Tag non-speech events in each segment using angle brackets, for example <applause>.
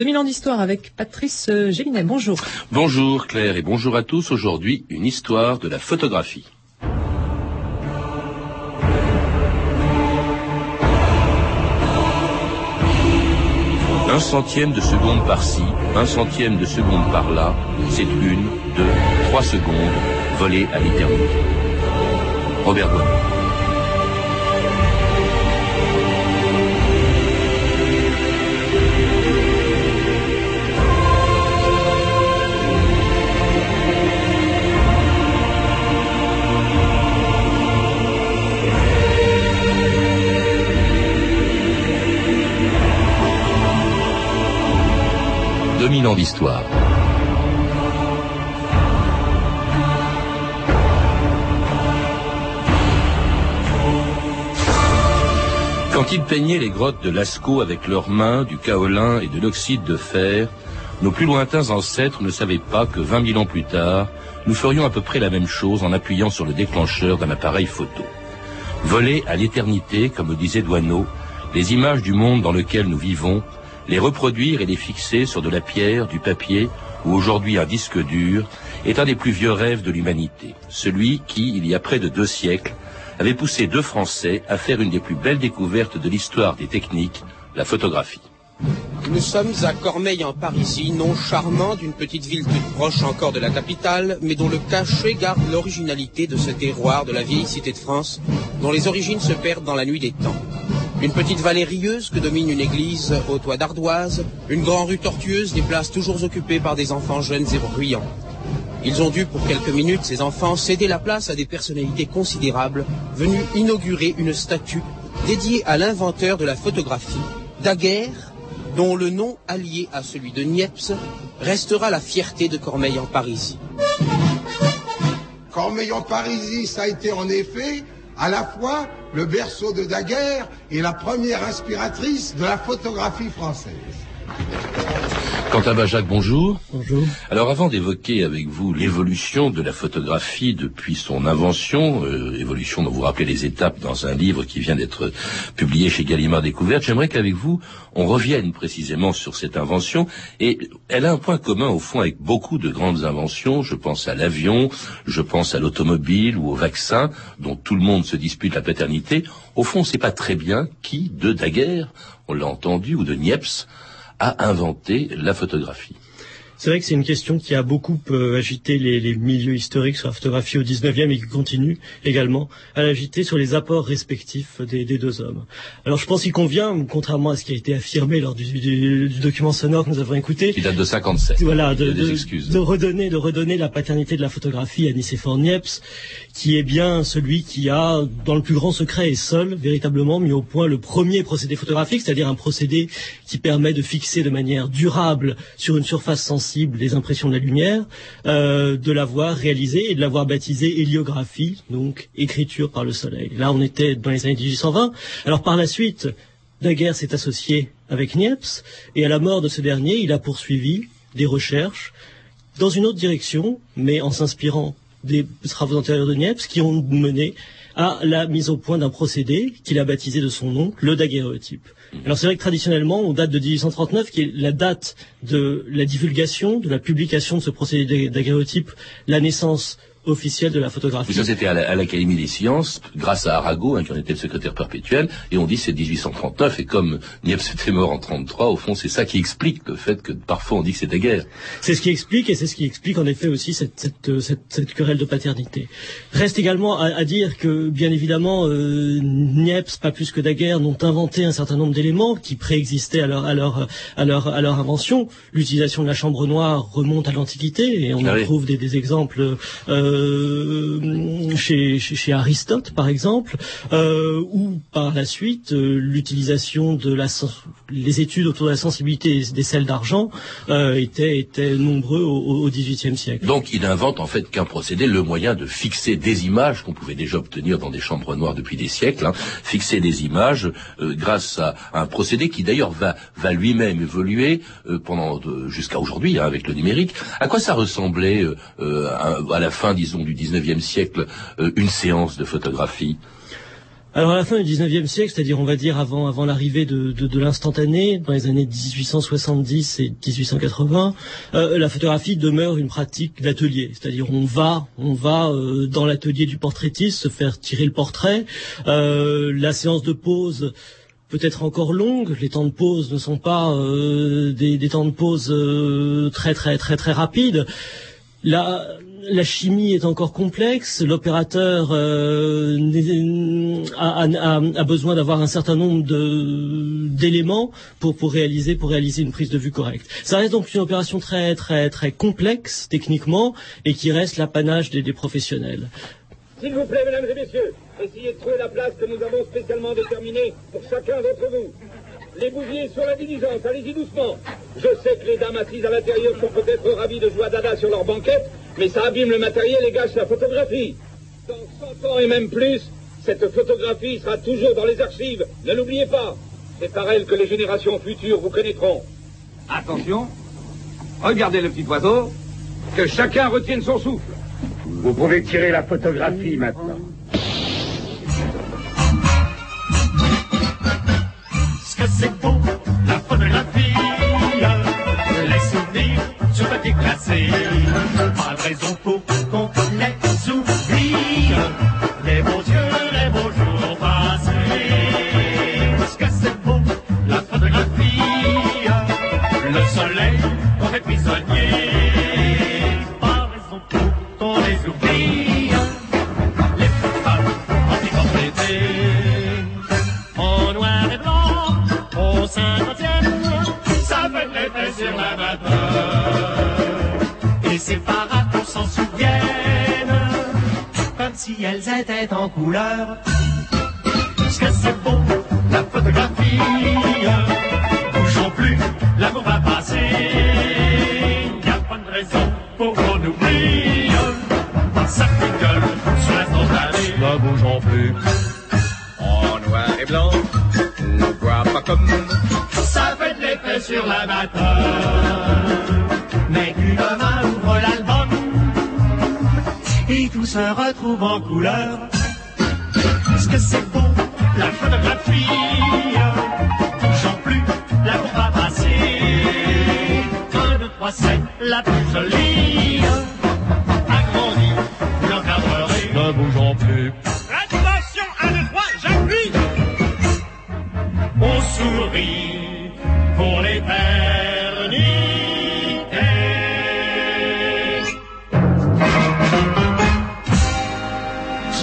2000 ans d'histoire avec Patrice euh, Gélinet. Bonjour. Bonjour Claire et bonjour à tous. Aujourd'hui, une histoire de la photographie. Un centième de seconde par-ci, un centième de seconde par-là, c'est une, deux, trois secondes volées à l'éternité. Robert Bonnet. ans d'histoire. Quand ils peignaient les grottes de Lascaux avec leurs mains, du kaolin et de l'oxyde de fer, nos plus lointains ancêtres ne savaient pas que 20 000 ans plus tard, nous ferions à peu près la même chose en appuyant sur le déclencheur d'un appareil photo. Voler à l'éternité, comme le disait Douaneau, les images du monde dans lequel nous vivons les reproduire et les fixer sur de la pierre, du papier ou aujourd'hui un disque dur est un des plus vieux rêves de l'humanité. Celui qui, il y a près de deux siècles, avait poussé deux Français à faire une des plus belles découvertes de l'histoire des techniques, la photographie. Nous sommes à Cormeil en Parisie, nom charmant d'une petite ville toute proche encore de la capitale, mais dont le cachet garde l'originalité de ce terroir de la vieille cité de France, dont les origines se perdent dans la nuit des temps. Une petite vallée rieuse que domine une église au toit d'ardoise, une grande rue tortueuse, des places toujours occupées par des enfants jeunes et bruyants. Ils ont dû, pour quelques minutes, ces enfants, céder la place à des personnalités considérables, venues inaugurer une statue dédiée à l'inventeur de la photographie, Daguerre, dont le nom allié à celui de Niepce restera la fierté de Cormeil en Parisie. Cormeil en Parisie, ça a été en effet à la fois le berceau de Daguerre et la première inspiratrice de la photographie française. Quentin Bajac, bonjour. Bonjour. Alors avant d'évoquer avec vous l'évolution de la photographie depuis son invention, euh, évolution dont vous rappelez les étapes dans un livre qui vient d'être publié chez Gallimard Découverte, j'aimerais qu'avec vous, on revienne précisément sur cette invention. Et elle a un point commun au fond avec beaucoup de grandes inventions. Je pense à l'avion, je pense à l'automobile ou au vaccin, dont tout le monde se dispute la paternité. Au fond, on ne sait pas très bien qui, de Daguerre, on l'a entendu, ou de Niepce, a inventé la photographie c'est vrai que c'est une question qui a beaucoup euh, agité les, les, milieux historiques sur la photographie au 19e et qui continue également à l'agiter sur les apports respectifs des, des, deux hommes. Alors je pense qu'il convient, contrairement à ce qui a été affirmé lors du, du, du document sonore que nous avons écouté, qui date de 57, voilà, de, de, redonner, de redonner la paternité de la photographie à Nicéphore Niepce, qui est bien celui qui a, dans le plus grand secret et seul, véritablement mis au point le premier procédé photographique, c'est-à-dire un procédé qui permet de fixer de manière durable sur une surface sensible les impressions de la lumière, euh, de l'avoir réalisé et de l'avoir baptisé héliographie, donc écriture par le soleil. Là, on était dans les années 1820. Alors par la suite, Daguerre s'est associé avec Niepce, et à la mort de ce dernier, il a poursuivi des recherches dans une autre direction, mais en s'inspirant des travaux antérieurs de Niepce qui ont mené à la mise au point d'un procédé qu'il a baptisé de son nom, le daguerréotype. Alors c'est vrai que traditionnellement, on date de 1839, qui est la date de la divulgation, de la publication de ce procédé daguerréotype, la naissance officielle de la photographie. Ça, c'était à l'Académie des sciences, grâce à Arago, hein, qui en était le secrétaire perpétuel, et on dit c'est 1839, et comme Niepce était mort en 33, au fond, c'est ça qui explique le fait que parfois on dit que c'était guerre. C'est ce qui explique, et c'est ce qui explique en effet aussi cette, cette, cette, cette querelle de paternité. Reste également à, à dire que, bien évidemment, euh, Niepce, pas plus que Daguerre, n'ont inventé un certain nombre d'éléments qui préexistaient à leur, à leur, à leur, à leur invention. L'utilisation de la chambre noire remonte à l'Antiquité, et on ah en trouve des, des exemples euh, euh, chez, chez, Aristote par exemple, euh, ou par la suite euh, l'utilisation de la les études autour de la sensibilité des sels d'argent étaient, étaient nombreux au XVIIIe siècle. Donc il invente en fait qu'un procédé, le moyen de fixer des images qu'on pouvait déjà obtenir dans des chambres noires depuis des siècles, hein, fixer des images grâce à, un procédé qui d'ailleurs va, va lui-même évoluer pendant jusqu'à aujourd'hui hein, avec le numérique. À quoi ça ressemblait à, la fin disons, du 19e siècle, euh, une séance de photographie? Alors à la fin du 19e siècle, c'est-à-dire on va dire avant avant l'arrivée de, l'instantané, dans les années 1870 et 1880, euh, la photographie demeure une pratique d'atelier, c'est-à-dire on va on va euh, dans l'atelier du portraitiste se faire tirer le portrait, euh, la séance de pause peut être encore longue. Les temps de pause ne sont pas euh, des, temps de pause très très très très rapides. La, la chimie est encore complexe. L'opérateur euh, a, besoin d'avoir un certain nombre d'éléments pour, réaliser, une prise de vue correcte. Ça reste donc une opération très très très complexe techniquement et qui reste l'apanage des, professionnels. S'il vous plaît, mesdames et messieurs, essayez de trouver la place que nous avons spécialement déterminée pour chacun d'entre vous. Les bougies sur la diligence, allez-y doucement. Je sais que les dames assises à l'intérieur sont peut-être ravies de jouer à dada sur leur banquette, mais ça abîme le matériel et gâche la photographie. Dans 100 ans et même plus, cette photographie sera toujours dans les archives. Ne l'oubliez pas. C'est par elle que les générations futures vous connaîtront. Attention, regardez le petit oiseau, que chacun retienne son souffle. Vous pouvez tirer la photographie maintenant. Ce que c'est beau, la photographie. Les souvenirs sur papier glacé. Pas de raison pour qu'on les oublie. Les beaux yeux, les beaux jours passés. Ce que c'est beau, la photographie. Le soleil aurait prisonnier. sur la vapeur. Et ces parades, on s'en si elles étaient en couleur. Parce que c'est beau, la photographie, bougeons plus, l'amour va passer. Y a pas de raison pour qu'on oublie. Ça gueule sur l'instantané, ne bougeons plus. En noir et blanc, on voit pas comme ça fait de l'effet sur la vapeur. Mais qu'une main se retrouve en couleur. Est-ce que c'est beau, la photographie J'en plus, la va passer. Un, deux, trois, c'est la plus jolie.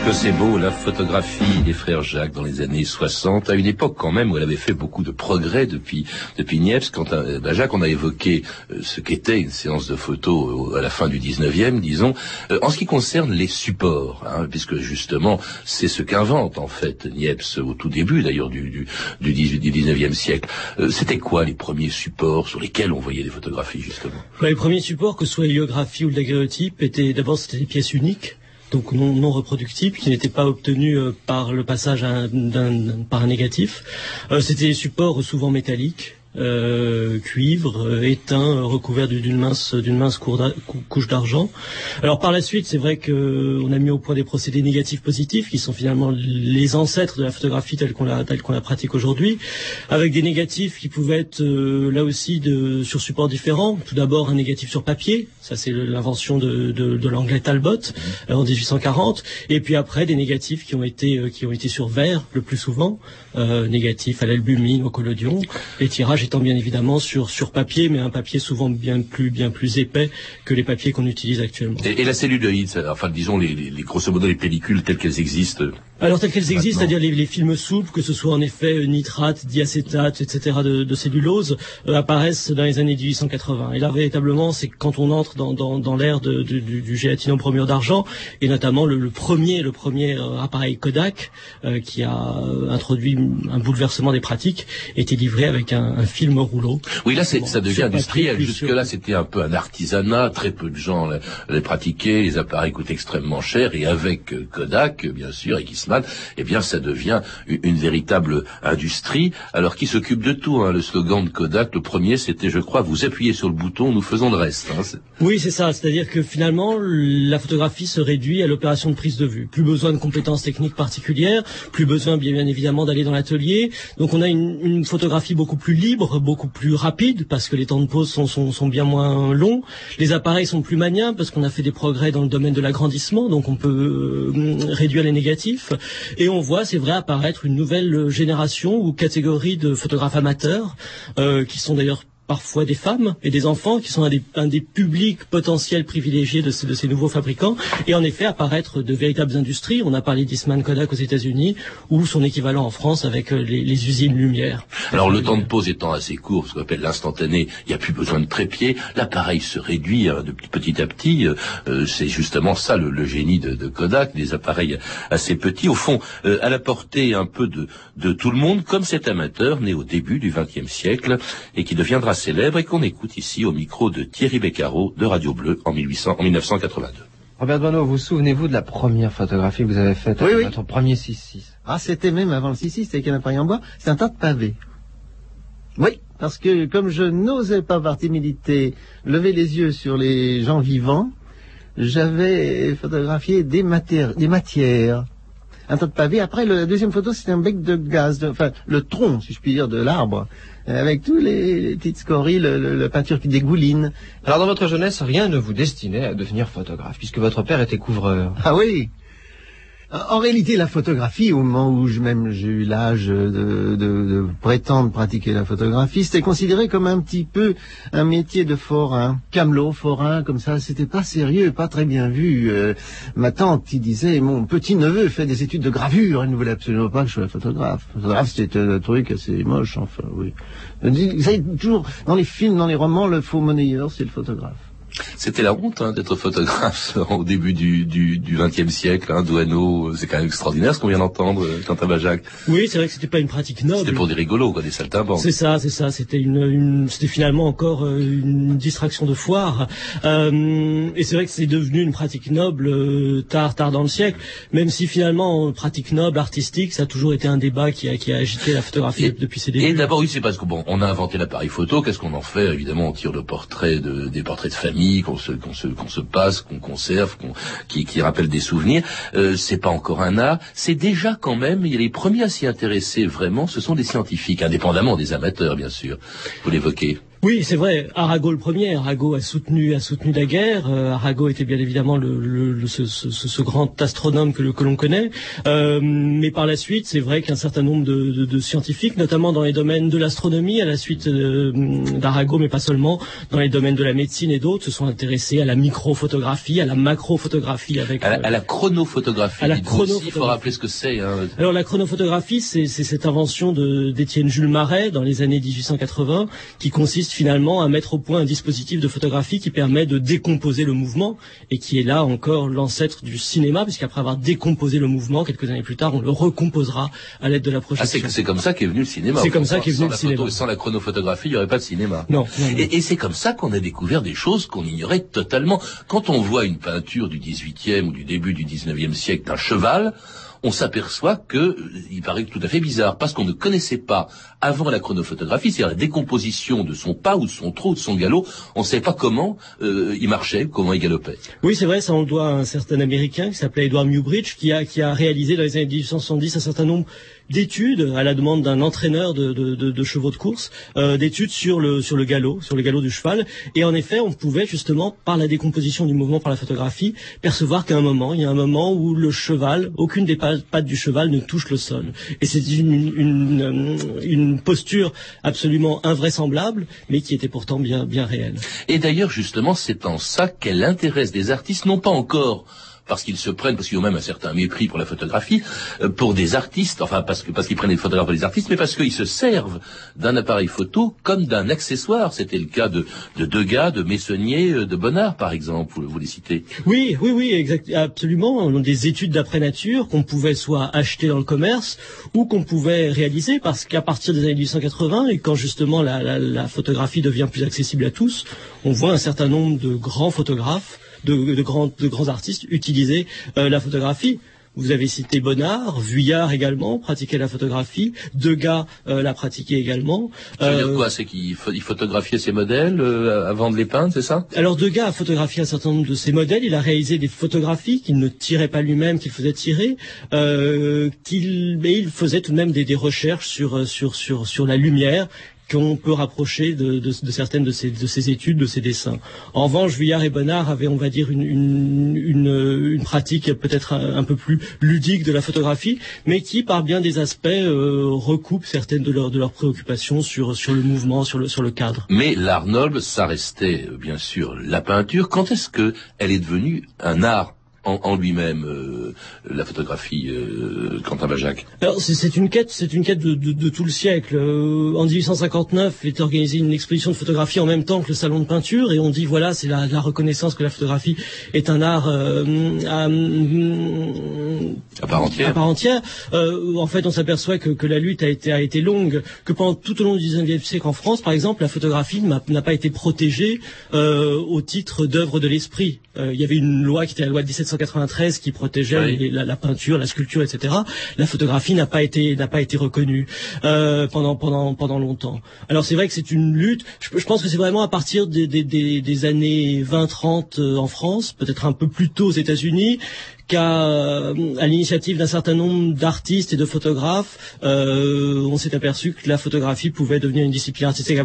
Que c'est beau, la photographie des frères Jacques dans les années 60, à une époque quand même où elle avait fait beaucoup de progrès depuis depuis Niepce. Quand euh, ben Jacques, on a évoqué euh, ce qu'était une séance de photos à la fin du 19e, disons. Euh, en ce qui concerne les supports, hein, puisque justement c'est ce qu'invente en fait Niepce au tout début d'ailleurs du, du, du, 18, du 19e siècle. C'était quoi les premiers supports sur lesquels on voyait des photographies justement? Les premiers supports, que ce soit l'héliographie ou le daguerreotype, étaient d'abord c'était des pièces uniques donc non, non reproductibles, qui n'étaient pas obtenus euh, par le passage un, par un négatif. Euh, C'était des supports souvent métalliques, euh, cuivre, euh, éteint, recouvert d'une mince, d'une mince couche d'argent. Alors par la suite, c'est vrai qu'on a mis au point des procédés négatifs positifs, qui sont finalement les ancêtres de la photographie telle qu'on la, telle qu'on la pratique aujourd'hui, avec des négatifs qui pouvaient être euh, là aussi de, sur supports différents. Tout d'abord un négatif sur papier, ça c'est l'invention de, de, de l'anglais Talbot euh, en 1840, et puis après des négatifs qui ont été qui ont été sur verre le plus souvent, négatifs à l'albumine, au collodion, les tirages étant bien évidemment sur, sur papier, mais un papier souvent bien plus, bien plus épais que les papiers qu'on utilise actuellement. Et, et la celluloïde, enfin disons les, les, les grosso modo les pellicules telles qu'elles existent alors telles qu'elles existent, c'est-à-dire les, les, films souples, que ce soit en effet nitrate, diacétate, etc. de, de cellulose, euh, apparaissent dans les années 1880. Et là véritablement, c'est quand on entre dans, dans, dans l'ère du, du gélatinum bromure d'argent, et notamment le, le, premier, le premier euh, appareil Kodak euh, qui a introduit un bouleversement des pratiques, était livré avec un, un film rouleau. Oui, là bon, ça devient industriel. Jusque-là, c'était un peu un artisanat, très peu de gens les, les pratiquaient, les appareils coûtaient extrêmement cher, et avec Kodak, bien sûr, et qui Eh bien, ça devient une, véritable industrie. Alors, qui s'occupe de tout hein Le slogan de Kodak, le premier, c'était, je crois, vous appuyez sur le bouton, nous faisons le reste. hein. Oui, c'est ça. C'est-à-dire que finalement, la photographie se réduit à l'opération de prise de vue. Plus besoin de compétences techniques particulières, plus besoin bien, évidemment d'aller dans l'atelier. Donc on a une, photographie beaucoup plus libre, beaucoup plus rapide, parce que les temps de pause sont bien moins longs. Les appareils sont plus maniables, parce qu'on a fait des progrès dans le domaine de l'agrandissement, donc on peut euh, réduire les négatifs. Et on voit, c'est vrai, apparaître une nouvelle génération ou catégorie de photographes amateurs, euh, qui sont d'ailleurs parfois des femmes et des enfants qui sont un des, publics potentiels privilégiés de, ces- nouveaux fabricants et en effet apparaître de véritables industries. On a parlé d'Eastman Kodak aux États-Unis ou son équivalent en France avec euh, les, usines Lumière. Alors le temps de pause étant assez court, ce qu'on appelle l'instantané, il n'y a plus besoin de trépied, l'appareil se réduit hein, de petit à petit. euh, euh, c'est justement ça le, génie de, Kodak, des appareils assez petits, au fond à la portée un peu de tout le monde, comme cet amateur né au début du XXe siècle et qui deviendra célèbre et qu'on écoute ici au micro de Thierry Beccaro de Radio Bleu en, 1800, en 1982. Robert Bonneau, vous souvenez-vous de la première photographie que vous avez faite Oui, oui. Votre premier 6-6 Ah, c'était même avant le 6-6, c'était avec un appareil en bois. C'est un tas de pavés. Oui, parce que comme je n'osais pas par timidité lever les yeux sur les gens vivants, j'avais photographié des, matières, des matières. Un tas de pavés. Après, le- la deuxième photo, c'était un bec de gaz, de- enfin, le tronc, si je puis dire, de l'arbre, avec tous les, les petites scories, le- le- la peinture qui dégouline. Alors dans votre jeunesse, rien ne vous destinait à devenir photographe, puisque votre père était couvreur. Ah oui en réalité, la photographie, au moment où je- même j'ai eu l'âge de, de- de prétendre pratiquer la photographie, c'était considéré comme un petit peu un métier de forain, camelot, forain, comme ça. C'était pas sérieux, pas très bien vu. Euh, ma tante qui disait, mon petit neveu fait des études de gravure, elle ne voulait absolument pas que je sois photographe. Photographe, c'était un truc assez moche, enfin, oui. Vous savez, toujours dans les films, dans les romans, le faux monnayeur, c'est le photographe. C'était la honte hein, d'être photographe <laughs> au début du, du, du 20e siècle, hein, Douaneau, c'est quand même extraordinaire ce qu'on vient d'entendre, euh, Quentin Bajac. Oui, c'est vrai que c'était pas une pratique noble. C'était pour des rigolos, quoi, des saltimbanques. C'est ça, c'est ça. C'était une, une- c'était finalement encore euh, une distraction de foire. Euh, et c'est vrai que c'est devenu une pratique noble euh, tard, tard dans le siècle. Même si finalement, euh, pratique noble, artistique, ça a toujours été un débat qui a, qui a agité la photographie Et- depuis ses Et débuts. d'abord, oui, c'est parce que bon, on a inventé l'appareil photo. Qu'est-ce qu'on en fait Évidemment, on tire le portrait de, des portraits de famille qu'on se, qu'on se, qu'on se passe, qu'on conserve, qu'on, qui, qui rappellent des souvenirs. Euh, c'est pas encore un art. C'est déjà quand même. Les premiers à s'y intéresser vraiment. Ce sont des scientifiques, indépendamment des amateurs, bien sûr. Vous l'évoquez. Oui, c'est vrai. Arago le premier. Arago a soutenu, a soutenu la guerre. Euh, Arago était bien évidemment le, le- le- ce, ce- ce- ce grand astronome que, l'on connaît. Euh, mais par la suite, c'est vrai qu'un certain nombre de, de- de scientifiques, notamment dans les domaines de l'astronomie, à la suite euh, d'Arago, mais pas seulement, dans les domaines de la médecine et d'autres, se sont intéressés à la microphotographie, à la macrophotographie avec. À la, à la chronophotographie. à la aussi. Il faut chronophotographie. rappeler ce que c'est. Hein. Alors la chronophotographie, c'est cette invention d'Étienne Jules Marais dans les années 1880, qui consiste finalement à mettre au point un dispositif de photographie qui permet de décomposer le mouvement et qui est là encore l'ancêtre du cinéma, puisqu'après avoir décomposé le mouvement, quelques années plus tard, on le recomposera à l'aide de la Ah, c'est, projection. c'est comme ça qu'est venu le cinéma. C'est comme ça qu'est venu le cinéma. photo et sans la chronophotographie, il n'y aurait pas de cinéma. Non, non, non. Et, et c'est comme ça qu'on a découvert des choses qu'on ignorait totalement. Quand on voit une peinture du 18e ou du début du 19e siècle d'un cheval, on s'aperçoit que euh, il paraît tout à fait bizarre parce qu'on ne connaissait pas avant la chronophotographie, c'est-à-dire la décomposition de son pas ou de son trot ou de son galop, on ne savait pas comment euh, il marchait, comment il galopait. Oui, c'est vrai, ça on le doit à un certain Américain qui s'appelait Edward Newbridge, qui a, qui a réalisé dans les années 1870 un certain nombre d'études à la demande d'un entraîneur de, de, de, de chevaux de course, euh, d'études sur le, sur le galop, sur le galop du cheval. Et en effet, on pouvait justement, par la décomposition du mouvement par la photographie, percevoir qu'à un moment, il y a un moment où le cheval, aucune des pa- pattes du cheval ne touche le sol. Et c'est une, une, euh, une posture absolument invraisemblable, mais qui était pourtant bien, bien réelle. Et d'ailleurs, justement, c'est en ça qu'elle intéresse des artistes, non pas encore parce qu'ils se prennent, parce qu'ils ont même un certain mépris pour la photographie, euh, pour des artistes, enfin parce que parce qu'ils prennent des photographes pour des artistes, mais parce qu'ils se servent d'un appareil photo comme d'un accessoire. C'était le cas de, de Degas, de Messonnier, euh, de Bonnard, par exemple, vous, vous les citez. Oui, oui, oui, exact, absolument. On a des études d'après nature qu'on pouvait soit acheter dans le commerce ou qu'on pouvait réaliser parce qu'à partir des années 1880 et quand justement la, la- la photographie devient plus accessible à tous, on voit un certain nombre de grands photographes, de, de grands, de grands artistes utiliser euh, la photographie. Vous avez cité Bonnard, Vuillard également pratiquait la photographie, Degas euh, l'a pratiqué également. Ça veut dire quoi C'est qu'il photographiait ses modèles avant de les peindre, c'est ça? Alors Degas a photographié un certain nombre de ses modèles. Il a réalisé des photographies qu'il ne tirait pas lui-même, qu'il faisait tirer. qu'il, mais il faisait tout de même des, des recherches sur sur sur sur la lumière qu'on peut rapprocher de, de, de, certaines de ces, de études, de ces dessins. En revanche, Vuillard et Bonnard avaient, on va dire, une, une, une, une pratique peut-être un, peu plus ludique de la photographie, mais qui, par bien des aspects, euh, recoupe certaines de, de leurs préoccupations sur, sur le mouvement, sur le, sur le cadre. Mais l'art noble, ça restait bien sûr la peinture. Quand est-ce que elle est devenue un art en, lui-même euh, la photographie, euh, Quentin Bajac c'est une quête, c'est une quête de, de, de, tout le siècle. Euh, en 1859, est organisée une exposition de photographie en même temps que le salon de peinture, et on dit voilà, c'est la, la, reconnaissance que la photographie est un art euh, à, à, part entière. À part entière. en fait, on s'aperçoit que, que, la lutte a été, a été longue, que pendant tout au long du 19e siècle en France, par exemple, la photographie n'a pas été protégée au titre d'œuvre de l'esprit. il y avait une loi qui était la loi de 17 1993 qui protégeait la, peinture, la sculpture, etc. La photographie n'a pas été n'a pas été reconnue euh, pendant pendant pendant longtemps. Alors c'est vrai que c'est une lutte. Je, pense que c'est vraiment à partir des, des, des années 20-30 euh, en France, peut-être un peu plus tôt aux États-Unis, qu'à euh, à l'initiative d'un certain nombre d'artistes et de photographes, euh, on s'est aperçu que la photographie pouvait devenir une discipline artistique à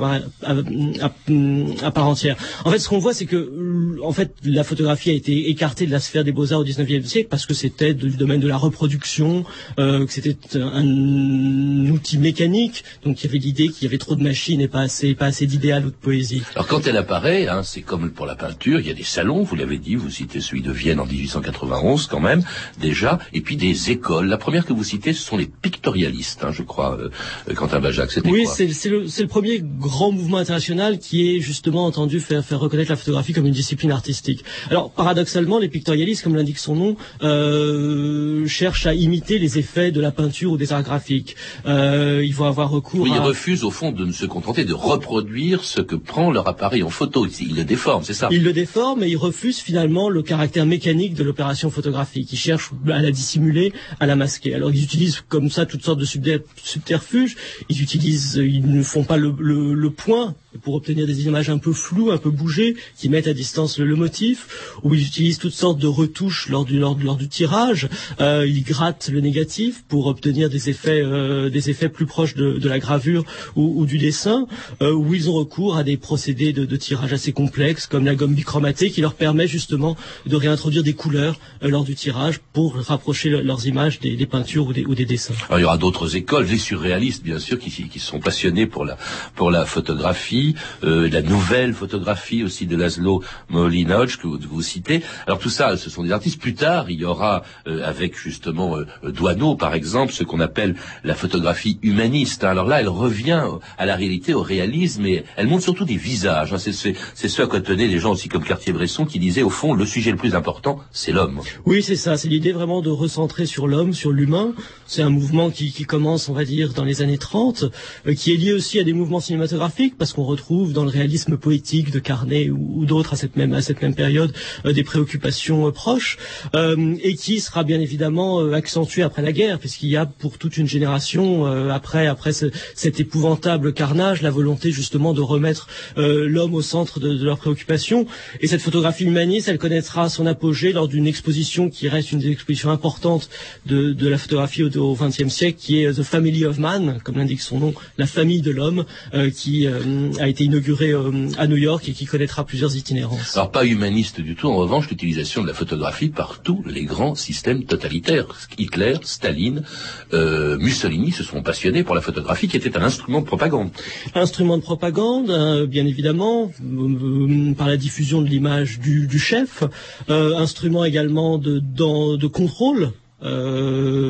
part, entière. En fait, ce qu'on voit, c'est que en fait, la photographie a été écartée de la sphère des beaux-arts au XIXe siècle parce que c'était du domaine de la reproduction, euh, que c'était un outil mécanique, donc il y avait l'idée qu'il y avait trop de machines et pas assez, pas assez d'idéal ou de poésie. Alors quand elle apparaît, hein, c'est comme pour la peinture, il y a des salons, vous l'avez dit, vous citez celui de Vienne en 1891 quand même, déjà, et puis des écoles. La première que vous citez, ce sont les pictorialistes, hein, je crois, euh, euh Quentin Bajac. Oui, c'est le, le, premier grand mouvement international qui est justement entendu faire, faire reconnaître la photographie comme une discipline artistique. Alors, paradoxalement, les pictorialistes, comme l'indique son nom, euh, cherchent à imiter les effets de la peinture ou des arts graphiques. Euh, ils vont avoir recours oui, à... ils refusent, au fond, de ne se contenter de reproduire ce que prend leur appareil en photo. Ils le déforment, c'est ça Ils le déforment et ils refusent finalement le caractère mécanique de l'opération photographique qui cherchent à la dissimuler, à la masquer. Alors ils utilisent comme ça toutes sortes de subterfuges. Ils utilisent, ils ne font pas le, le point pour obtenir des images un peu floues, un peu bougées, qui mettent à distance le, motif, où ils utilisent toutes sortes de retouches lors du, lors, lors du tirage. Euh, ils grattent le négatif pour obtenir des effets, euh, des effets plus proches de, la gravure ou, du dessin, euh, où ils ont recours à des procédés de, tirage assez complexes, comme la gomme bichromatée, qui leur permet justement de réintroduire des couleurs euh, lors du tirage pour rapprocher leurs images des, peintures ou des, ou des, dessins. Alors il y aura d'autres écoles, les surréalistes bien sûr, qui, qui sont passionnés pour la, pour la photographie euh, la nouvelle photographie aussi de Laszlo Molinoj que vous, citez. Alors tout ça, ce sont des artistes. Plus tard, il y aura euh, avec justement euh, Douaneau, par exemple, ce qu'on appelle la photographie humaniste. Alors là, elle revient à la réalité, au réalisme, et elle montre surtout des visages. Hein. C'est ce à quoi tenaient des gens aussi comme Cartier-Bresson qui disaient, au fond, le sujet le plus important, c'est l'homme. Oui, c'est ça. C'est l'idée vraiment de recentrer sur l'homme, sur l'humain. C'est un mouvement qui, commence, on va dire, dans les années 30, qui est lié aussi à des mouvements cinématographiques, parce qu'on retrouve dans le réalisme poétique de Carnet ou, d'autres à cette même à cette même période euh, des préoccupations euh, proches euh, et qui sera bien évidemment accentué après la guerre puisqu'il y a pour toute une génération après après ce, cet épouvantable carnage la volonté justement de remettre l'homme au centre de, de leurs préoccupations. Et cette photographie humaniste elle connaîtra son apogée lors d'une exposition qui reste une des expositions importantes de, de la photographie au XXe siècle qui est The Family of Man comme l'indique son nom la famille de l'homme qui a été inauguré euh, à New York et qui connaîtra plusieurs itinérances. Alors pas humaniste du tout, en revanche, l'utilisation de la photographie par tous les grands systèmes totalitaires. Hitler, Staline, euh, Mussolini se sont passionnés pour la photographie qui était un instrument de propagande. Instrument de propagande, euh, bien évidemment, par la diffusion de l'image du, du, chef, instrument également de, dans, de contrôle euh,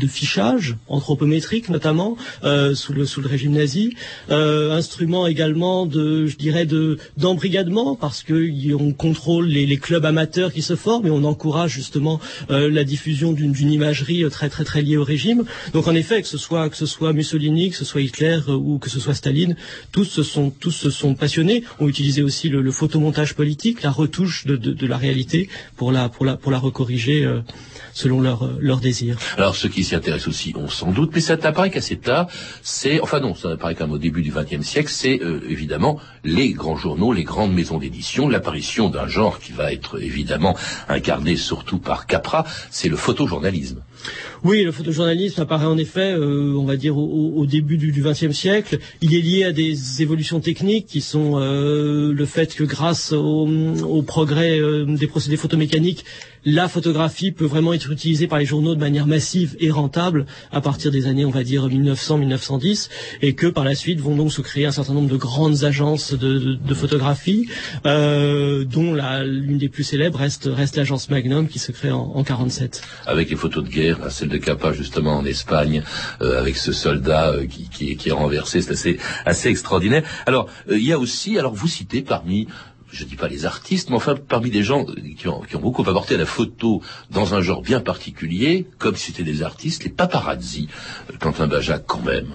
de fichage anthropométrique notamment euh, sous le sous le régime nazi, euh, instrument également de je dirais de d'embrigadement parce que on contrôle les, clubs amateurs qui se forment et on encourage justement la diffusion d'une imagerie très très très liée au régime. Donc en effet que ce soit que ce soit Mussolini, que ce soit Hitler ou que ce soit Staline, tous se sont tous se sont passionnés, ont utilisé aussi le, photomontage politique, la retouche de, de, la réalité pour la pour la pour la recorriger selon leur leur désir. Alors qui s'y intéressent aussi ont sans doute, mais cet appareil assez tard, c'est, enfin non, ça apparaît quand même au début du XXe siècle, c'est euh, évidemment les grands journaux, les grandes maisons d'édition, l'apparition d'un genre qui va être évidemment incarné surtout par Capra, c'est le photojournalisme. Oui, le photojournalisme apparaît en effet, euh, on va dire, au, début du XXe siècle. Il est lié à des évolutions techniques qui sont euh, le fait que grâce au, progrès euh, des procédés photomécaniques, la photographie peut vraiment être utilisée par les journaux de manière massive et rentable à partir des années, on va dire, 1900-1910, et que par la suite vont donc se créer un certain nombre de grandes agences de, photographie, dont l'une des plus célèbres reste, reste l'agence Magnum qui se crée en, en 47. Avec les photos de guerre, là, celle de Capa justement en Espagne, euh, avec ce soldat euh, qui, qui, qui, est renversé, c'est assez, assez extraordinaire. Alors, euh, il y a aussi, alors vous citez parmi je dis pas les artistes, mais enfin parmi des gens qui ont, qui ont, beaucoup apporté à la photo dans un genre bien particulier, comme si c'était des artistes, les paparazzi, Quentin Bajac quand même.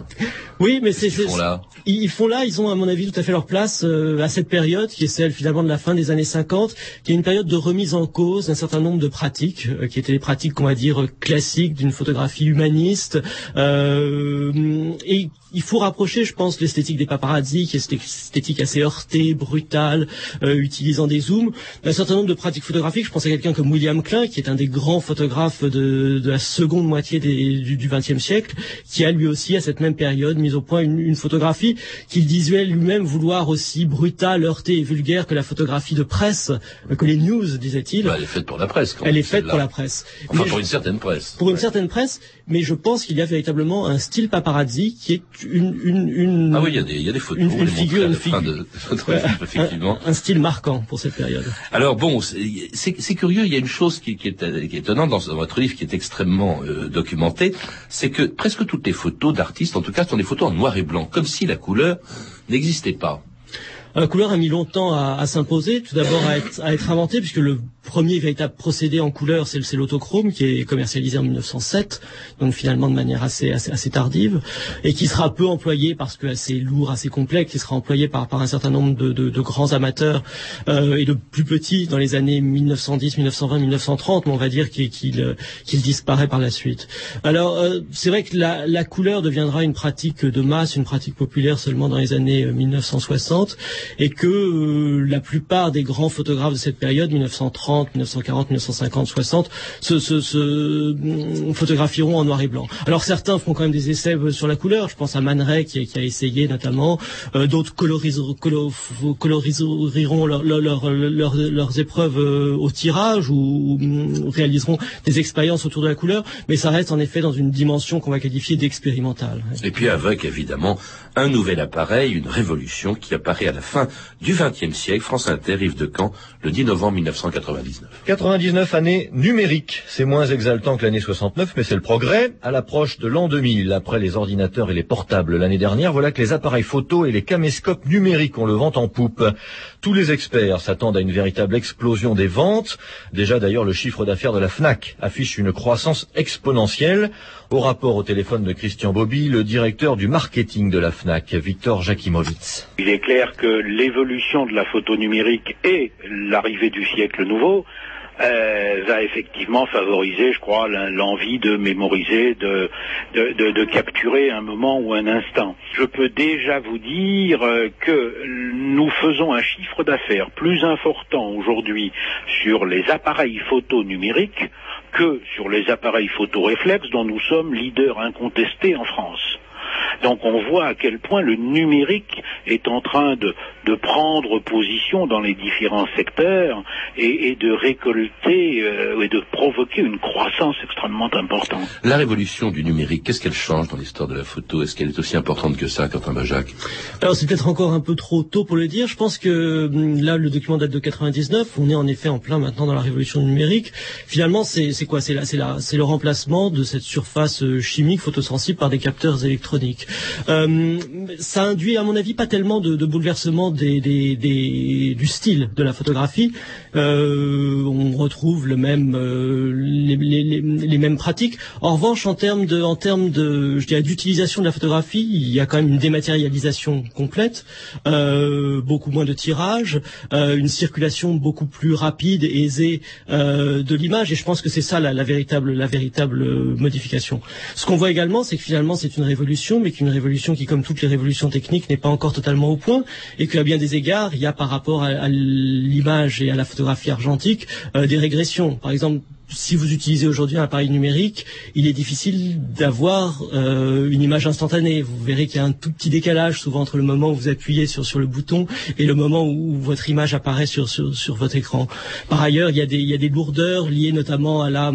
Oui, mais c'est ils font là. Ils font là, ils ont à mon avis tout à fait leur place euh, à cette période qui est celle finalement de la fin des années 50, qui est une période de remise en cause d'un certain nombre de pratiques, euh, qui étaient des pratiques qu'on va dire classiques d'une photographie humaniste euh, et il faut rapprocher, je pense, l'esthétique des paparazzi, qui est cette esthétique assez heurtée, brutale, euh, utilisant des zooms, d'un certain nombre de pratiques photographiques. Je pense à quelqu'un comme William Klein, qui est un des grands photographes de, de la seconde moitié des, du XXe siècle, qui a lui aussi, à cette même période, mis au point une, une photographie qu'il disait lui-même vouloir aussi brutale, heurtée et vulgaire que la photographie de presse, euh, que les news, disait-il. Bah, elle est faite pour la presse. Quand elle est faite pour la presse. Enfin, Mais pour une certaine presse. pour une certaine presse, mais je pense qu'il y a véritablement un style paparazzi qui est une une une Ah oui, il y a des, il y a des photos. Une- figure- une figure- de <laughs> livre, effectivement. un, un style marquant pour cette période. Alors bon, c'est curieux, il y a une chose qui, qui est, qui est étonnante dans, dans votre livre, qui est extrêmement euh, documentée, c'est que presque toutes les photos d'artistes, en tout cas, sont des photos en noir et blanc, comme si la couleur n'existait pas. La couleur a mis longtemps à, à s'imposer, tout d'abord à être, à être inventé, puisque le premier véritable procédé en couleur, c'est l'autochrome, qui est commercialisé en 1907, donc finalement de manière assez, assez, tardive, et qui sera peu employé parce que assez lourd, assez complexe, qui sera employé par, par un certain nombre de, de, grands amateurs euh, et de plus petits dans les années 1910, 1920, 1930, mais on va dire qu'il euh, disparaît par la suite. Alors, euh, c'est vrai que la, la couleur deviendra une pratique de masse, une pratique populaire seulement dans les années euh, 1960, et que euh, la plupart des grands photographes de cette période, 1930, 1940, 1950, 60, se, mm, photographieront en noir et blanc. Alors certains feront quand même des essais euh, sur la couleur. Je pense à Man qui, a essayé notamment. Euh, D'autres coloriseront, colo- coloriseront leur- leur- leur- leur- leurs épreuves euh, au tirage ou, ou, mm, réaliseront des expériences autour de la couleur. Mais ça reste en effet dans une dimension qu'on va qualifier d'expérimentale. Et puis avec évidemment un nouvel appareil, une révolution qui apparaît à la fin du XXe siècle. France Inter, Yves de Caen, le 10 novembre 1999. 99 années numériques. C'est moins exaltant que l'année 69, mais c'est le progrès. À l'approche de l'an 2000, après les ordinateurs et les portables l'année dernière, voilà que les appareils photo et les caméscopes numériques ont le vent en poupe. Tous les experts s'attendent à une véritable explosion des ventes. Déjà d'ailleurs, le chiffre d'affaires de la FNAC affiche une croissance exponentielle. Au rapport au téléphone de Christian Bobby, le directeur du marketing de la FNAC, Victor Jakimowicz. Il est clair que l'évolution de la photo numérique et l'arrivée du siècle nouveau euh, va effectivement favoriser, je crois, l'en- l'envie de mémoriser, de, de, de- de capturer un moment ou un instant. Je peux déjà vous dire euh, que nous faisons un chiffre d'affaires plus important aujourd'hui sur les appareils photo numériques que sur les appareils photo réflexes dont nous sommes leaders incontestés en France. Donc on voit à quel point le numérique est en train de, de prendre position dans les différents secteurs et, et de récolter euh, et de provoquer une croissance extrêmement importante. La révolution du numérique, qu'est-ce qu'elle change dans l'histoire de la photo? Est-ce qu'elle est aussi importante que ça, Quentin Bajac? Alors c'est peut-être encore un peu trop tôt pour le dire. Je pense que hum, là le document date de 99. On est en effet en plein maintenant dans la révolution numérique. Finalement c'est quoi? C'est c'est le remplacement de cette surface euh, chimique photosensible par des capteurs électroniques. Euh, ça induit à mon avis pas tellement de, de bouleversements du style de la photographie, euh, on retrouve euh, les, mêmes pratiques. En revanche, en termes d'utilisation de la photographie, il y a quand même une dématérialisation complète, euh, beaucoup moins de tirage, une circulation beaucoup plus rapide et aisée de l'image. Et je pense que c'est ça la, la, véritable, la véritable modification. Ce qu'on voit également, c'est que finalement, c'est une révolution, mais qu'une révolution qui, comme toutes les révolutions techniques, n'est pas encore totalement au point, et qu'à bien des égards, il y a par rapport à, l'image et à la photographie argentique euh, des régressions. Par exemple, si vous utilisez aujourd'hui un appareil numérique, il est difficile d'avoir euh, une image instantanée. Vous verrez qu'il y a un tout petit décalage souvent entre le moment où vous appuyez sur, sur le bouton et le moment où votre image apparaît sur, sur, sur votre écran. Par ailleurs, il y, a des, il y a des lourdeurs liées notamment à la,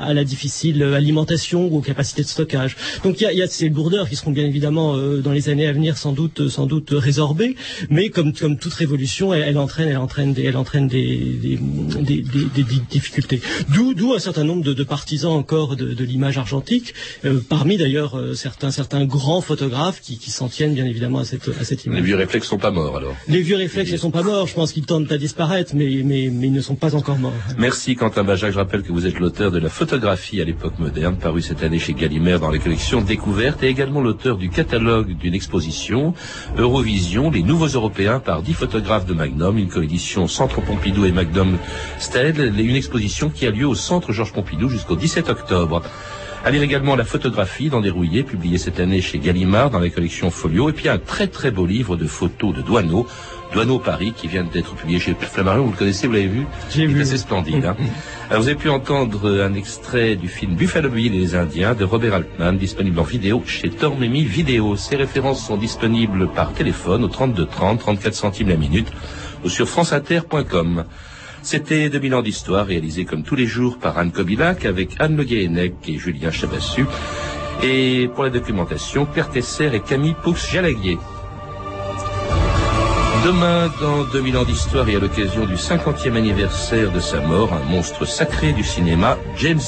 à la difficile alimentation ou aux capacités de stockage. Donc il y a, il y a ces lourdeurs qui seront bien évidemment euh, dans les années à venir sans doute, sans doute résorbées, mais comme, comme toute révolution, elle, elle entraîne, elle entraîne, des, elle entraîne des, des, des, des, des difficultés. D'où un certain nombre de, de partisans encore de, de l'image argentique, euh, parmi d'ailleurs euh, certains, certains grands photographes qui, qui s'en tiennent bien évidemment à cette, à cette image. Les vieux réflexes sont pas morts alors Les vieux réflexes ne sont pas morts, je pense qu'ils tendent à disparaître, mais, mais, mais ils ne sont pas encore morts. Merci Quentin Bajac, je rappelle que vous êtes l'auteur de la photographie à l'époque moderne, paru cette année chez Gallimard dans les collections Découvertes, et également l'auteur du catalogue d'une exposition, Eurovision, les nouveaux Européens par dix photographes de Magnum, une coédition Centre Pompidou et Magnum Sted, une exposition qui a lieu au Centre Georges Pompidou jusqu'au 17 octobre. À lire également la photographie dans des rouillés, publié cette année chez Gallimard dans la collection Folio, et puis un très très beau livre de photos de Douaneau, Douaneau Paris, qui vient d'être publié chez Flammarion. Vous le connaissez, vous l'avez vu? J'ai vu. C'est splendide. Hein <laughs> Alors vous avez pu entendre un extrait du film Buffalo Bill et les Indiens de Robert Altman, disponible en vidéo chez Tormemi Vidéo. Ces références sont disponibles par téléphone au 32 30, 34 centimes la minute, ou sur franceinter.com. C'était 2000 ans d'histoire réalisé comme tous les jours par Anne Kobilac avec Anne Le Guéhenec et Julien Chabassu. Et pour la documentation, Claire Tesser et Camille Poux-Jalaguier. Demain, dans 2000 ans d'histoire et à l'occasion du 50e anniversaire de sa mort, un monstre sacré du cinéma, James